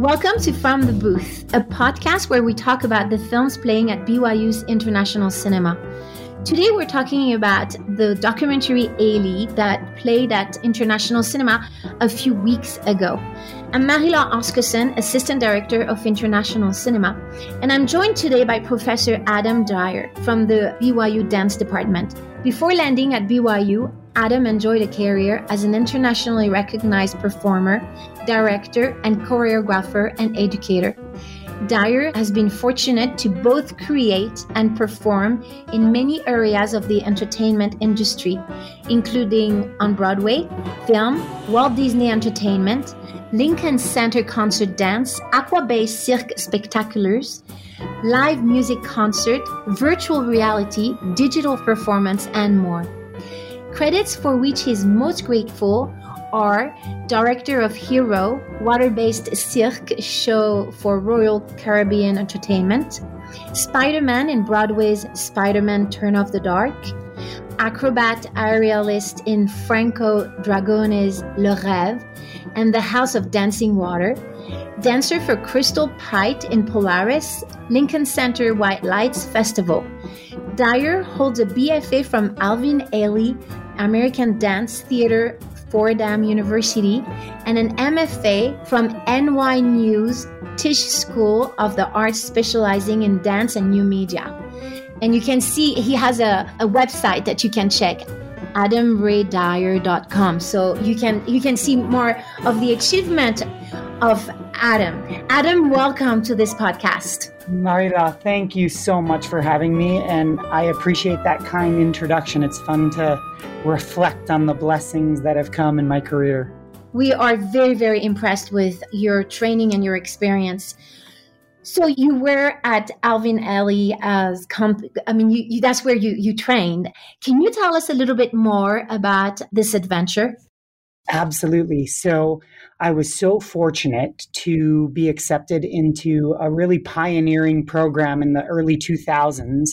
Welcome to From the Booth, a podcast where we talk about the films playing at BYU's International Cinema. Today we're talking about the documentary Ailey that played at International Cinema a few weeks ago. I'm Marie-Laure Oscarson, Assistant Director of International Cinema, and I'm joined today by Professor Adam Dyer from the BYU Dance Department. Before landing at BYU, Adam enjoyed a career as an internationally recognized performer, director, and choreographer and educator. Dyer has been fortunate to both create and perform in many areas of the entertainment industry, including on Broadway, film, Walt Disney Entertainment, Lincoln Center Concert Dance, Aqua Bay Cirque Spectaculars, live music concert, virtual reality, digital performance, and more. Credits for which he is most grateful are director of HiRO, water based cirque show for Royal Caribbean Entertainment, Spider Man in Broadway's Spider Man Turn Off the Dark, acrobat aerialist in Franco Dragone's Le Rêve, and The House of Dancing Water, dancer for Crystal Pite in Polaris, Lincoln Center White Lights Festival. Dyer holds a BFA from Alvin Ailey American Dance Theater Fordham University and an MFA from NYU's Tisch School of the Arts specializing in dance and new media. And you can see he has a, a website that you can check adamraydyer.com so you can you can see more of the achievement of Adam. Adam, welcome to this podcast. Marie-Laure, thank you so much for having me, and I appreciate that kind introduction. It's fun to reflect on the blessings that have come in my career. We are very, very impressed with your training and your experience. So you were at Alvin Ailey as comp- I mean, you, you, that's where you you trained. Can you tell us a little bit more about this adventure? Absolutely. So I was so fortunate to be accepted into a really pioneering program in the early 2000s.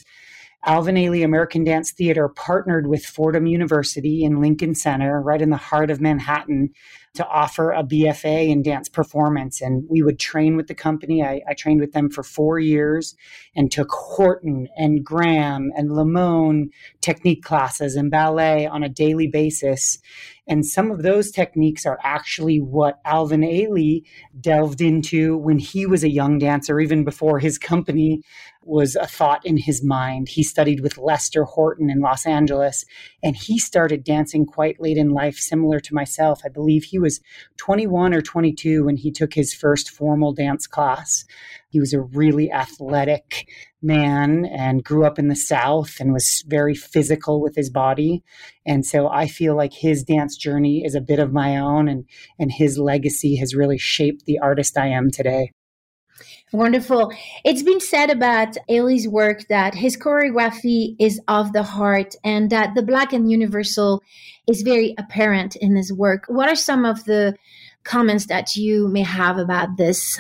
Alvin Ailey American Dance Theater partnered with Fordham University in Lincoln Center, right in the heart of Manhattan, to offer a BFA in dance performance. And we would train with the company. I, I trained with them for four years and took Horton and Graham and Limón technique classes and ballet on a daily basis. And some of those techniques are actually what Alvin Ailey delved into when he was a young dancer, even before his company was a thought in his mind. He studied with Lester Horton in Los Angeles, and he started dancing quite late in life, similar to myself. I believe he was 21 or 22 when he took his first formal dance class. He was a really athletic man and grew up in the South and was very physical with his body. And so I feel like his dance journey is a bit of my own, and, and his legacy has really shaped the artist I am today. Wonderful. It's been said about Ailey's work that his choreography is of the heart and that the Black and Universal is very apparent in his work. What are some of the comments that you may have about this?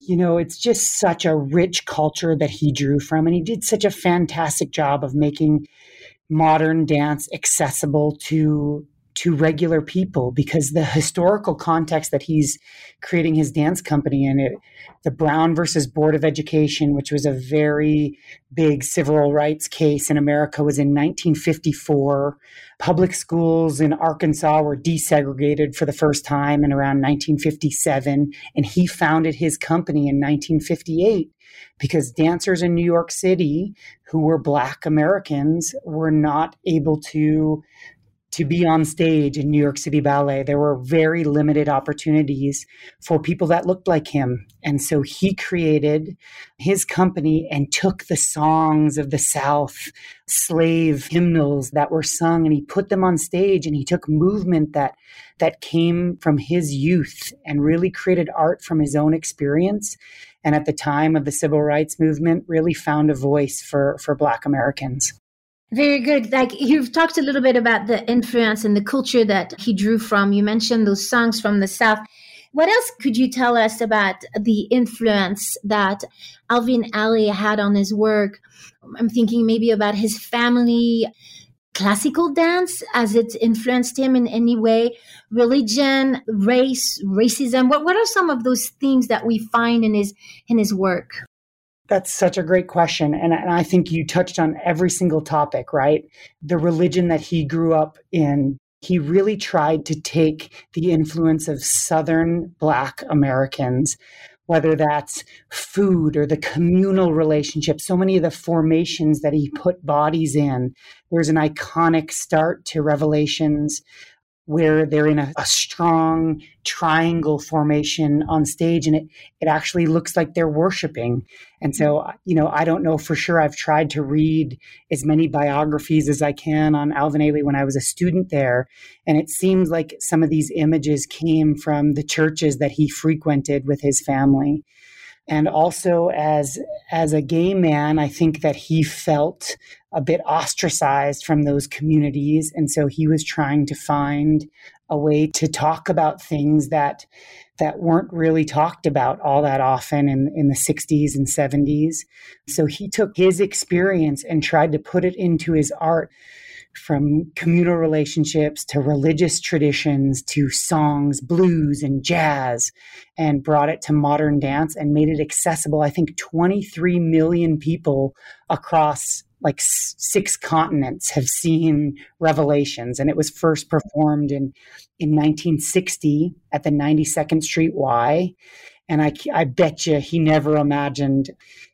You know, it's just such a rich culture that he drew from, and he did such a fantastic job of making modern dance accessible to to regular people because the historical context that he's creating his dance company in it the brown versus board of education which was a very big civil rights case in america was in 1954 public schools in arkansas were desegregated for the first time in around 1957 and he founded his company in 1958 because dancers in New York City who were Black Americans were not able to to be on stage in New York City Ballet. There were very limited opportunities for people that looked like him. And so he created his company and took the songs of the South, slave hymnals that were sung, and he put them on stage and he took movement that that came from his youth and really created art from his own experience. And at the time of the civil rights movement, really found a voice for, for Black Americans. Very good. Like you've talked a little bit about the influence and the culture that he drew from. You mentioned those songs from the South. What else could you tell us about the influence that Alvin Ailey had on his work? I'm thinking maybe about his family. classical dance as it influenced him in any way religion race racism what, what are some of those themes that we find in his in his work that's such a great question. And, and, I think you touched on every single topic, right? The religion that he grew up in, he really tried to take the influence of Southern Black Americans, whether that's food or the communal relationship, so many of the formations that he put bodies in. There's an iconic start to Revelations where they're in a, a, strong triangle formation on stage and it, it actually looks like they're worshiping. And so, you know, I don't know for sure. I've tried to read as many biographies as I can on Alvin Ailey when I was a student there. And it seems like some of these images came from the churches that he frequented with his family and also as as a gay man i think that he felt a bit ostracized from those communities and so he was trying to find a way to talk about things that that weren't really talked about all that often in, in the 60s and 70s so he took his experience and tried to put it into his art from communal relationships to religious traditions to songs, blues, and jazz, and brought it to modern dance and made it accessible. I think 23 million people across like six continents have seen Revelations, and it was first performed in in 1960 at the 92nd Street Y. And I, I bet you he never imagined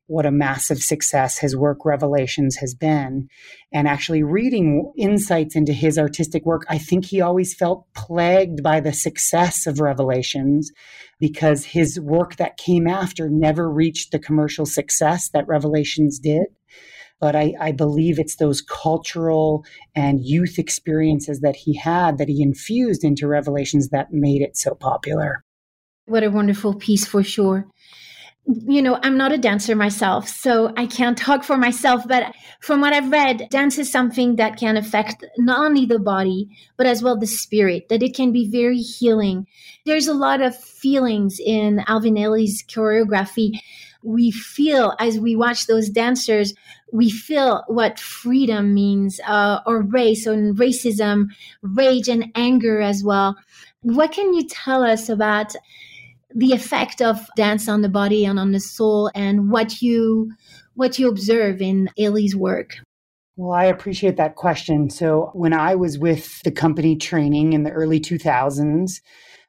what a massive success his work Revelations has been. And actually reading insights into his artistic work, I think he always felt plagued by the success of Revelations because his work that came after never reached the commercial success that Revelations did. But I, I believe it's those cultural and youth experiences that he had that he infused into Revelations that made it so popular. What a wonderful piece for sure you know, I'm not a dancer myself, so I can't talk for myself. But from what I've read, dance is something that can affect not only the body, but as well the spirit, that it can be very healing. There's a lot of feelings in Alvin Ailey's choreography. We feel as we watch those dancers, we feel what freedom means, uh, or race, or racism, rage, and anger as well. What can you tell us about? the effect of dance on the body and on the soul and what you what you observe in Ailey's work. Well, I appreciate that question. So, when I was with the company training in the early 2000s,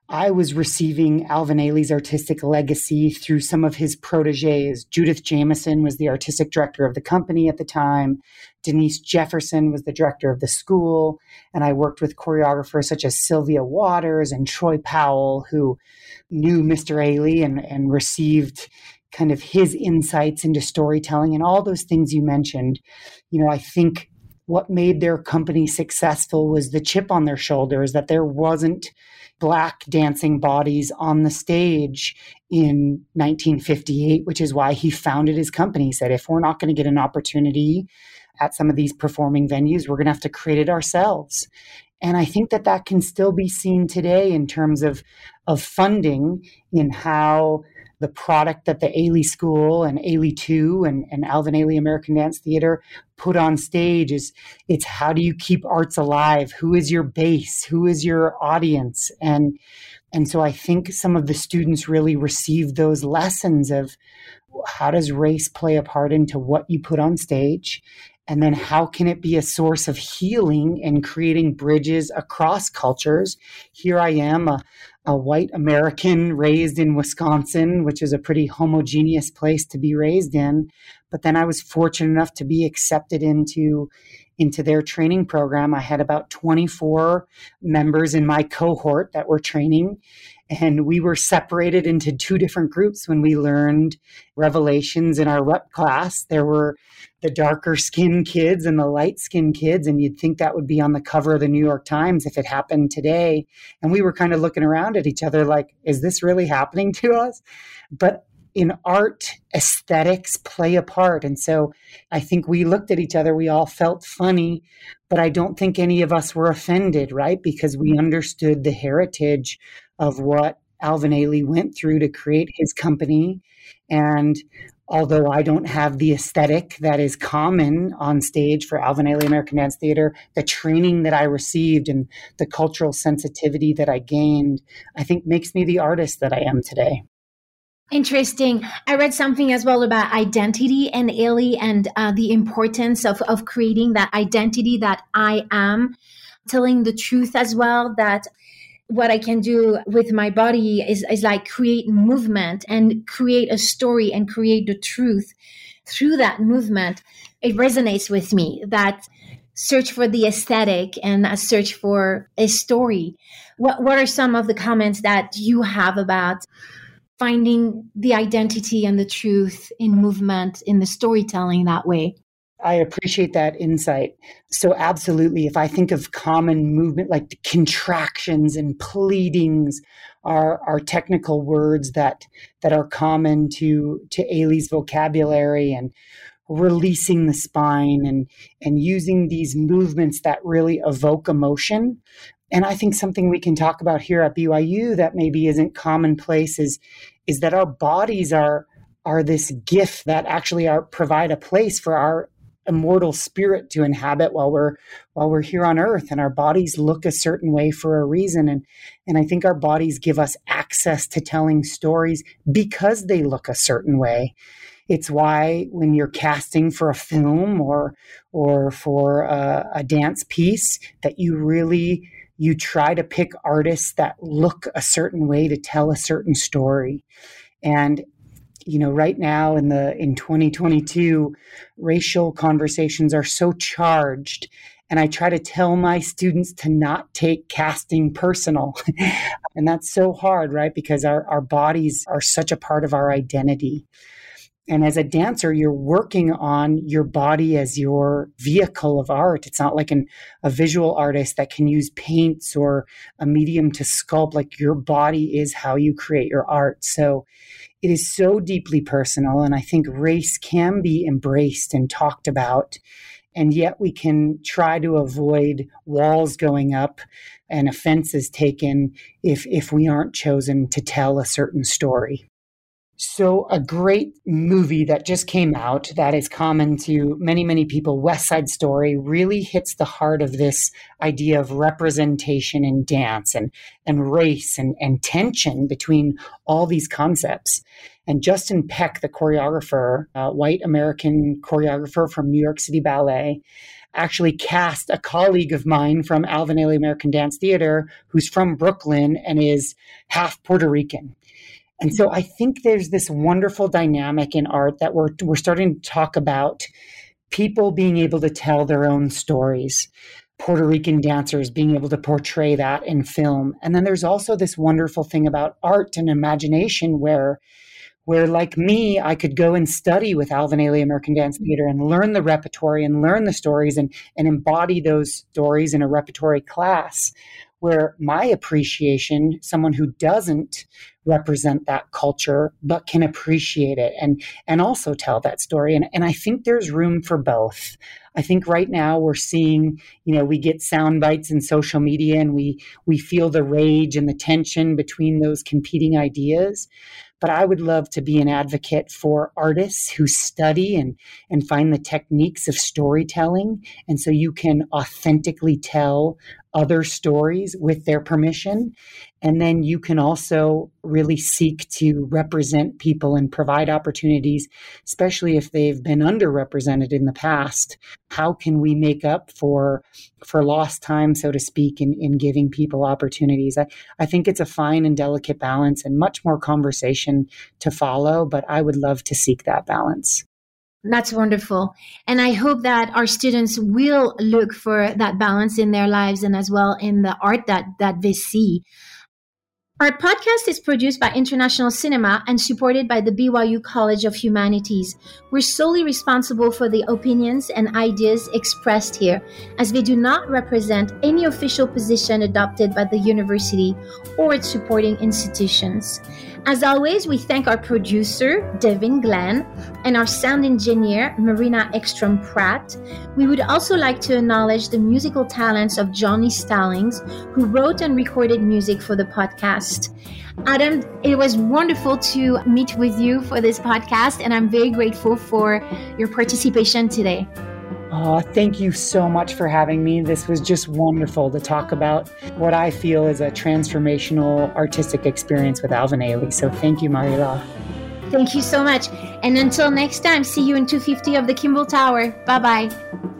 I was receiving Alvin Ailey's artistic legacy through some of his proteges. Judith Jamison was the artistic director of the company at the time. Denise Jefferson was the director of the school. And I worked with choreographers such as Sylvia Waters and Troy Powell, who knew Mr. Ailey and, and received kind of his insights into storytelling and all those things you mentioned. You know, I think what made their company successful was the chip on their shoulders that there wasn't black dancing bodies on the stage in 1958, which is why he founded his company. He said, if we're not going to get an opportunity at some of these performing venues, we're going to have to create it ourselves. And I think that that can still be seen today in terms of, of funding in how the product that the Ailey School and Ailey 2 and, and Alvin Ailey American Dance Theater put on stage is it's how do you keep arts alive? Who is your base? Who is your audience? And and so I think some of the students really received those lessons of how does race play a part into what you put on stage? And then how can it be a source of healing and creating bridges across cultures? Here I am, a, a white American raised in Wisconsin, which is a pretty homogeneous place to be raised in. But then I was fortunate enough to be accepted into into their training program. I had about 24 members in my cohort that were training and we were separated into two different groups when we learned revelations in our rep class. There were the darker skinned kids and the light skinned kids. And you'd think that would be on the cover of the New York Times if it happened today. And we were kind of looking around at each other like, is this really happening to us? But in art, aesthetics play a part. And so I think we looked at each other, we all felt funny, but I don't think any of us were offended, right? Because we understood the heritage of what Alvin Ailey went through to create his company. And although I don't have the aesthetic that is common on stage for Alvin Ailey American Dance Theater, the training that I received and the cultural sensitivity that I gained, I think makes me the artist that I am today. Interesting. I read something as well about identity and Ailey and uh, the importance of, of creating that identity that I am, telling the truth as well, that what I can do with my body is, is like create movement and create a story and create the truth through that movement. It resonates with me that search for the aesthetic and a search for a story. What, what are some of the comments that you have about finding the identity and the truth in movement, in the storytelling that way? I appreciate that insight. So, absolutely, if I think of common movement like contractions and pleadings, are, are technical words that that are common to to Ailey's vocabulary and releasing the spine and and using these movements that really evoke emotion. And I think something we can talk about here at BYU that maybe isn't commonplace is is that our bodies are are this gift that actually are provide a place for our immortal spirit to inhabit while we're while we're here on earth and our bodies look a certain way for a reason and and I think our bodies give us access to telling stories because they look a certain way. It's why when you're casting for a film or or for a, a dance piece that you really you try to pick artists that look a certain way to tell a certain story. And you know right now in the in 2022 racial conversations are so charged and I try to tell my students to not take casting personal. and that's so hard, right? Because our, our bodies are such a part of our identity. And as a dancer, you're working on your body as your vehicle of art. It's not like an, a visual artist that can use paints or a medium to sculpt. Like your body is how you create your art. So it is so deeply personal. And I think race can be embraced and talked about. And yet we can try to avoid walls going up and offenses taken if, if we aren't chosen to tell a certain story. So, a great movie that just came out that is common to many, many people, West Side Story, really hits the heart of this idea of representation in dance and, and race and, and tension between all these concepts. And Justin Peck, the choreographer, white American choreographer from New York City Ballet, actually cast a colleague of mine from Alvin Ailey American Dance Theater who's from Brooklyn and is half Puerto Rican. And so I think there's this wonderful dynamic in art that we're we're starting to talk about people being able to tell their own stories. Puerto Rican dancers being able to portray that in film. And then there's also this wonderful thing about art and imagination where where like me, I could go and study with Alvin Ailey American Dance Theater and learn the repertory and learn the stories and, and embody those stories in a repertory class where my appreciation, someone who doesn't represent that culture but can appreciate it and and also tell that story and and I think there's room for both. I think right now we're seeing, you know, we get sound bites in social media and we we feel the rage and the tension between those competing ideas. But I would love to be an advocate for artists who study and, and find the techniques of storytelling. And so you can authentically tell other stories with their permission. And then you can also really seek to represent people and provide opportunities, especially if they've been underrepresented in the past. How can we make up for for lost time, so to speak, in, in giving people opportunities? I, I think it's a fine and delicate balance and much more conversation to follow, but I would love to seek that balance. That's wonderful. And I hope that our students will look for that balance in their lives and as well in the art that, that they see. Our podcast is produced by International Cinema and supported by the BYU College of Humanities. We're solely responsible for the opinions and ideas expressed here, as they do not represent any official position adopted by the university or its supporting institutions. As always, we thank our producer, Devin Glenn, and our sound engineer, Marina Ekstrom Pratt. We would also like to acknowledge the musical talents of Johnny Stallings, who wrote and recorded music for the podcast. Adam, it was wonderful to meet with you for this podcast, and I'm very grateful for your participation today. Oh, thank you so much for having me. This was just wonderful to talk about what I feel is a transformational artistic experience with Alvin Ailey. So thank you, Marie-Laure. Thank you so much. And until next time, see you in 250 of the Kimball Tower. Bye bye.